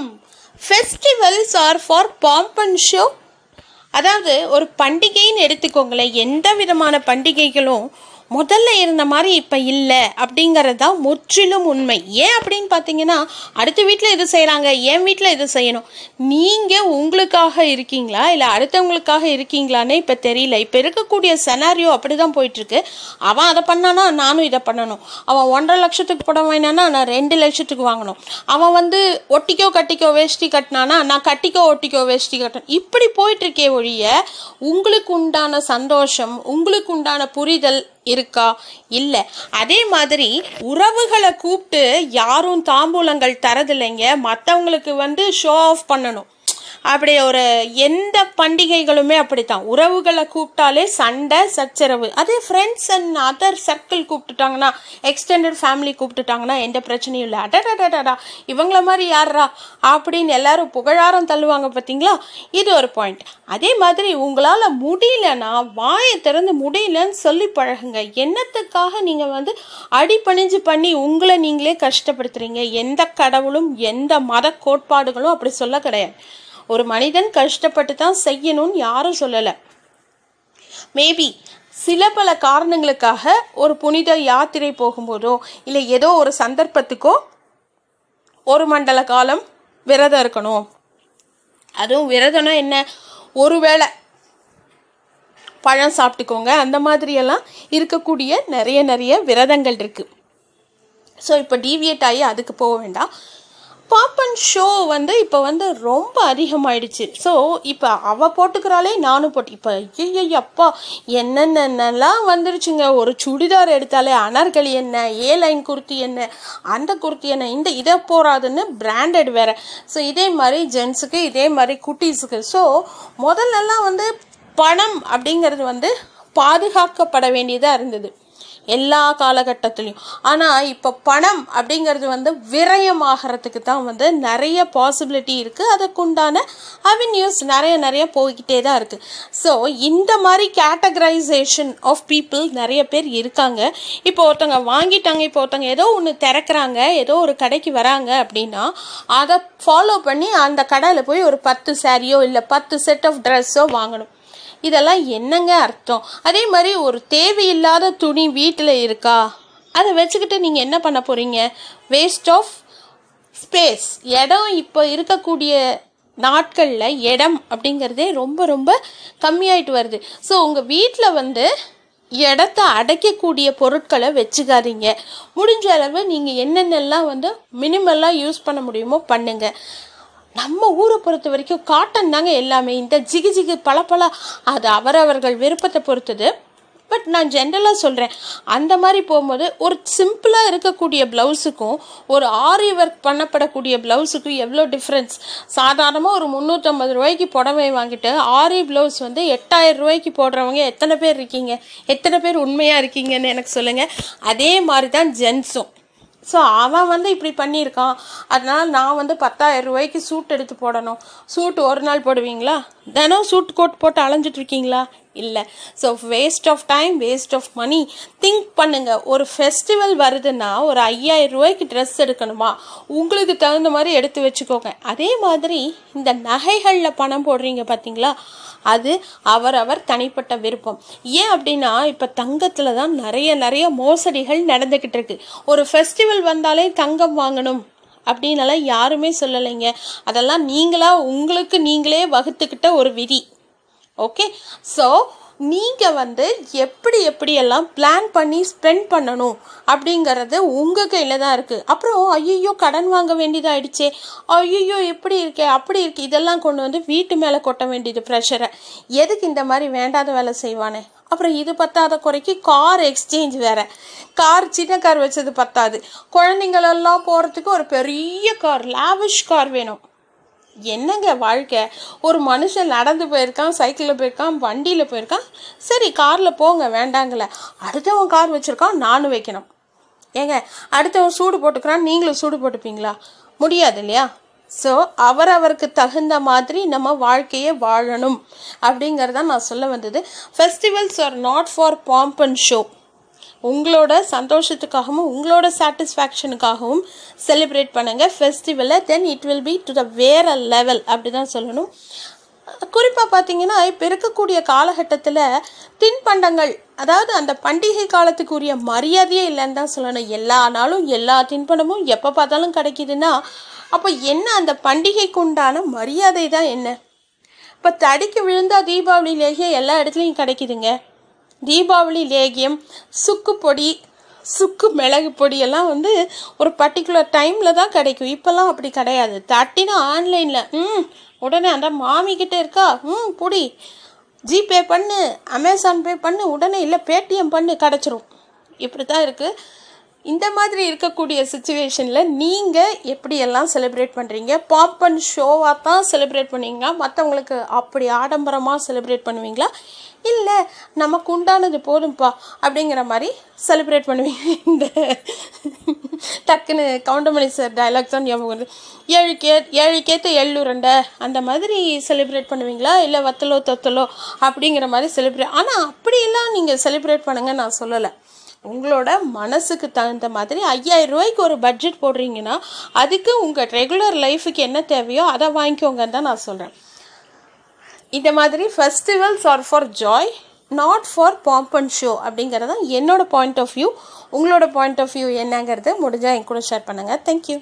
வணக்கம் festivals are for pomp and show அதாவது ஒரு பண்டிகைன்னு எடுத்துக்கோங்களேன். எந்த விதமான பண்டிகைகளும் முதல்ல இருந்த மாதிரி இப்போ இல்லை அப்படிங்கிறது தான் முற்றிலும் உண்மை. ஏன் அப்படின்னு பார்த்தீங்கன்னா அடுத்த வீட்டில் இது செய்கிறாங்க என் வீட்டில் இது செய்யணும். நீங்கள் உங்களுக்காக இருக்கீங்களா? இல்லை அடுத்தவங்களுக்காக இருக்கீங்களான்னு இப்போ தெரியல. இப்போ இருக்கக்கூடிய செனாரியோ அப்படி தான் போயிட்டுருக்கு. அவன் அதை பண்ணானா நானும் இதை பண்ணணும். அவன் ஒன்றரை லட்சத்துக்கு படம் வாங்கினானா நான் ரெண்டு லட்சத்துக்கு வாங்கணும். அவன் வந்து ஒட்டிக்கோ கட்டிக்கோ வேஷ்டி கட்டினானா நான் கட்டிக்கோ ஒட்டிக்கோ வேஷ்டி கட்டணும். இப்படி போயிட்டுருக்கே ஒழிய உங்களுக்கு உண்டான சந்தோஷம் உங்களுக்கு உண்டான புரிதல் இருக்கா? இல்லை. அதே மாதிரி உறவுகளை கூப்பிட்டு யாரும் தாம்பூலங்கள் தரதில்லைங்க. மற்றவங்களுக்கு வந்து ஷோ ஆஃப் பண்ணணும். அப்படி ஒரு எந்த பண்டிகைகளுமே அப்படித்தான். உறவுகளை கூப்பிட்டாலே சண்டை சச்சரவு. அதே ஃப்ரெண்ட்ஸ் அண்ட் அதர் சர்க்கிள் கூப்பிட்டுட்டாங்கன்னா எக்ஸ்டெண்டட் ஃபேமிலி கூப்பிட்டுட்டாங்கன்னா எந்த பிரச்சனையும் இல்லை. அடடடடா இவங்கள மாதிரி யாரா அப்படின்னு எல்லாரும் புகழாரம் தள்ளுவாங்க பார்த்தீங்களா? இது ஒரு பாயிண்ட் அதே மாதிரி உங்களால் முடியலன்னா வாயை திறந்து முடியலன்னு சொல்லி பழகுங்க. என்னத்துக்காக நீங்கள் வந்து அடிபணிஞ்சு பண்ணி உங்களை நீங்களே கஷ்டப்படுத்துறீங்க? எந்த கடவுளும் எந்த மத கோட்பாடுகளும் அப்படி சொல்ல கிடையாது. ஒரு மனிதன் கஷ்டப்பட்டு தான் செய்யணும்னு யாரும் சொல்லலை. மேபி சில பல காரணங்களுக்காக ஒரு புனித யாத்திரை போகும்போதோ இல்லை ஏதோ ஒரு சந்தர்ப்பத்துக்கோ ஒரு மண்டல காலம் விரதம் இருக்கணும். அதுவும் விரதம்னா என்ன? ஒருவேளை பழம் சாப்பிட்டுக்கோங்க. அந்த மாதிரியெல்லாம் இருக்கக்கூடிய நிறைய நிறைய விரதங்கள் இருக்குது ஸோ இப்போ டீவியேட் ஆகி அதுக்கு போக வேண்டாம். பாப்பன் ஷோ வந்து இப்போ வந்து ரொம்ப அதிகமாயிடுச்சு. ஸோ இப்போ அவள் போட்டுக்கிறாளே நானும் போட்டு இப்போ ஐயோ அப்பா என்னென்னலாம் வந்துருச்சுங்க. ஒரு சுடிதார் எடுத்தாலே அனார்கலி என்ன ஏ லைன் குர்த்தி என்ன அந்த குர்த்தி என்ன இந்த இதை போகாதுன்னு பிராண்டட் வேற. ஸோ இதே மாதிரி ஜென்ஸுக்கு இதே மாதிரி குட்டீஸுக்கு. ஸோ முதல்லலாம் வந்து பணம் அப்படிங்கிறது வந்து பாதுகாக்கப்பட வேண்டியதாக இருந்தது. எல்லா காலகட்டத்திலையும். ஆனால் இப்போ பணம் அப்படிங்கிறது வந்து விரயமாகறதுக்கு தான் வந்து நிறைய பாசிபிலிட்டி இருக்குது அதுக்குண்டான அவென்யூஸ் நிறைய நிறைய போய்கிட்டே தான் இருக்குது ஸோ இந்த மாதிரி கேட்டகரைசேஷன் ஆஃப் பீப்புள் நிறைய பேர் இருக்காங்க. இப்போ ஒருத்தவங்க வாங்கிட்டாங்க இப்போ ஒருத்தவங்க ஏதோ ஒன்று திறக்கிறாங்க ஏதோ ஒரு கடைக்கு வராங்க அப்படின்னா அதை ஃபாலோ பண்ணி அந்த கடையில் போய் ஒரு பத்து சாரியோ இல்லை பத்து செட் ஆஃப் ட்ரெஸ்ஸோ வாங்கணும். இதெல்லாம் என்னங்க அர்த்தம்? அதே மாதிரி ஒரு தேவையில்லாத துணி வீட்டில் இருக்கா? அதை வச்சுக்கிட்டு நீங்கள் என்ன பண்ண போகிறீங்க வேஸ்ட் ஆஃப் ஸ்பேஸ் இடம் இப்போ இருக்கக்கூடிய நாட்களில் இடம் அப்படிங்கிறதே ரொம்ப ரொம்ப கம்மியாயிட்டு வருது. ஸோ உங்கள் வீட்டில் வந்து இடத்த அடைக்கக்கூடிய பொருட்களை வச்சுக்காதீங்க. முடிஞ்ச அளவு நீங்கள் என்னென்னலாம் வந்து மினிமலாக யூஸ் பண்ண முடியுமோ பண்ணுங்கள் நம்ம ஊரை பொறுத்த வரைக்கும் காட்டன் தாங்க எல்லாமே. இந்த ஜிகு ஜிகு பளபள அது அவரவர்கள் விருப்பத்தை பொறுத்தது. பட் நான் ஜென்ரலாக சொல்கிறேன் அந்த மாதிரி போகும்போது ஒரு சிம்பிளாக இருக்கக்கூடிய ப்ளவுஸுக்கும் ஒரு ஆரி ஒர்க் பண்ணப்படக்கூடிய ப்ளவுஸுக்கும் எவ்வளோ டிஃப்ரென்ஸ் சாதாரணமாக ஒரு முந்நூற்றம்பது ரூபாய்க்கு புடவை வாங்கிட்டு ஆரி ப்ளவுஸ் வந்து எட்டாயிரம் ரூபாய்க்கு போடுறவங்க எத்தனை பேர் இருக்கீங்க? எத்தனை பேர் உண்மையாக இருக்கீங்கன்னு எனக்கு சொல்லுங்கள் அதே மாதிரி தான் ஜென்ஸும் ஸோ அவன் வந்து இப்படி பண்ணியிருக்கான். அதனால் நான் வந்து பத்தாயிரம் ரூபாய்க்கு சூட் எடுத்து போடணும். சூட் ஒரு நாள் போடுவீங்களா? தினம் சூட் கோட் போட்டு அலைஞ்சிட்ருக்கீங்களா இல்லை. So waste of time waste of money think பண்ணுங்கள் ஒரு ஃபெஸ்டிவல் வருதுன்னா ஒரு ஐயாயிரம் ரூபாய்க்கு ட்ரெஸ் எடுக்கணுமா? உங்களுக்கு தகுந்த மாதிரி எடுத்து வச்சுக்கோங்க. அதே மாதிரி இந்த நகைகளில் பணம் போடுறீங்க பார்த்தீங்களா அது அவரவர் தனிப்பட்ட விருப்பம். ஏன் அப்படின்னா இப்போ தங்கத்தில் தான் நிறைய நிறைய மோசடிகள் நடந்துக்கிட்டு இருக்கு. ஒரு ஃபெஸ்டிவல் வந்தாலே தங்கம் வாங்கணும் அப்படின்னலாம் யாருமே சொல்லலைங்க. அதெல்லாம் நீங்களாக உங்களுக்கு நீங்களே வகுத்துக்கிட்ட ஒரு விதி. ஓகே ஸோ நீங்கள் வந்து எப்படி எப்படியெல்லாம் பிளான் பண்ணி ஸ்பெண்ட் பண்ணணும் அப்படிங்கிறது உங்கள் கையில் தான் இருக்குது அப்புறம் ஐயோ கடன் வாங்க வேண்டியதாகிடுச்சே ஐயோ எப்படி இருக்கே அப்படி இருக்கு. இதெல்லாம் கொண்டு வந்து வீட்டு மேலே கொட்ட வேண்டியது ப்ரெஷரை எதுக்கு இந்த மாதிரி வேண்டாத வேலை செய்வானே? அப்புறம் இது பத்தாத குறைக்கு கார் எக்ஸ்சேஞ்ச் வேறு. கார் சின்ன கார் வச்சது பத்தாது. குழந்தைங்களெல்லாம் போகிறதுக்கு ஒரு பெரிய கார் லாவிஷ் கார் வேணும். என்னங்க வாழ்க்கை? ஒரு மனுஷன் நடந்து போயிருக்கான் சைக்கிளில் போயிருக்கான் வண்டியில் போயிருக்கான். சரி காரில் போங்க வேண்டாங்கள அடுத்தவன் கார் வச்சுருக்கான் நானும் வைக்கணும். ஏங்க அடுத்தவன் சூடு போட்டுக்கிறான் நீங்களும் சூடு போட்டுப்பீங்களா? முடியாது இல்லையா ஸோ அவரவருக்கு தகுந்த மாதிரி நம்ம வாழ்க்கையை வாழணும். அப்படிங்கிறத நான் சொல்ல வந்தது. Festivals are not for pomp and show உங்களோட சந்தோஷத்துக்காகவும் உங்களோட சாட்டிஸ்ஃபேக்ஷனுக்காகவும் செலிப்ரேட் பண்ணுங்கள் ஃபெஸ்டிவலை then it will be to the வேற லெவல் அப்படி தான் சொல்லணும். குறிப்பாக பார்த்தீங்கன்னா இப்போ இருக்கக்கூடிய காலகட்டத்தில் தின்பண்டங்கள் அதாவது அந்த பண்டிகை காலத்துக்குரிய மரியாதையே இல்லைன்னு தான் சொல்லணும். எல்லா நாளும் எல்லா தின்பண்டமும் எப்போ பார்த்தாலும் கிடைக்குதுன்னா அப்போ என்ன அந்த பண்டிகைக்கு உண்டான மரியாதை தான் என்ன? இப்போ தடிக்கு விழுந்தால் தீபாவளியிலேயே எல்லா இடத்துலையும் கிடைக்குதுங்க. தீபாவளி லேகியம் சுக்கு பொடி சுக்கு மிளகு பொடியெல்லாம் வந்து ஒரு பர்டிகுலர் டைமில் தான் கிடைக்கும். இப்போல்லாம் அப்படி கிடையாது. தட்டினா ஆன்லைனில் ம் உடனே அந்த மாமிக்கிட்ட இருக்கா? ம் பொடி ஜிபே பண்ணு அமேசான் பே பண்ணு உடனே இல்லை பேடிஎம் பண்ணு கிடச்சிரும். இப்படி தான் இருக்குது இந்த மாதிரி இருக்கக்கூடிய சுச்சுவேஷனில் நீங்கள் எப்படியெல்லாம் செலிப்ரேட் பண்ணுறீங்க பாப்பன் ஷோவாக தான் செலிப்ரேட் பண்ணுவீங்களா? மற்றவங்களுக்கு அப்படி ஆடம்பரமாக செலிப்ரேட் பண்ணுவீங்களா? இல்லை நமக்கு உண்டானது போதும்ப்பா அப்படிங்கிற மாதிரி செலிப்ரேட் பண்ணுவீங்க? இந்த டக்குன்னு கவுண்டமணி சார் டைலாக் தான் ஞாபகம் வருது. ஏழுக்கே ஏழுக்கேத்த எள்ளுருண்டை அந்த மாதிரி செலிப்ரேட் பண்ணுவீங்களா? இல்லை வத்தலோ தொத்தலோ அப்படிங்கிற மாதிரி செலிப்ரேட் ஆனால் அப்படியெல்லாம் நீங்கள் செலிப்ரேட் பண்ணுங்க நான் சொல்லலை. உங்களோட மனசுக்கு தகுந்த மாதிரி ஐயாயிரம் ரூபாய்க்கு ஒரு பட்ஜெட் போடுறீங்கன்னா அதுக்கு உங்கள் ரெகுலர் லைஃபுக்கு என்ன தேவையோ அதை வாங்கிக்கோங்கன்னு தான் நான் சொல்கிறேன் இந்த மாதிரி festivals are for joy not for pomp and show அப்படிங்கிறது தான் என்னோட பாயிண்ட் ஆஃப் வியூ உங்களோட பாயிண்ட் ஆஃப் வியூ என்னங்கிறது முடிஞ்சால் என் கூட ஷேர் பண்ணுங்கள் தேங்க்யூ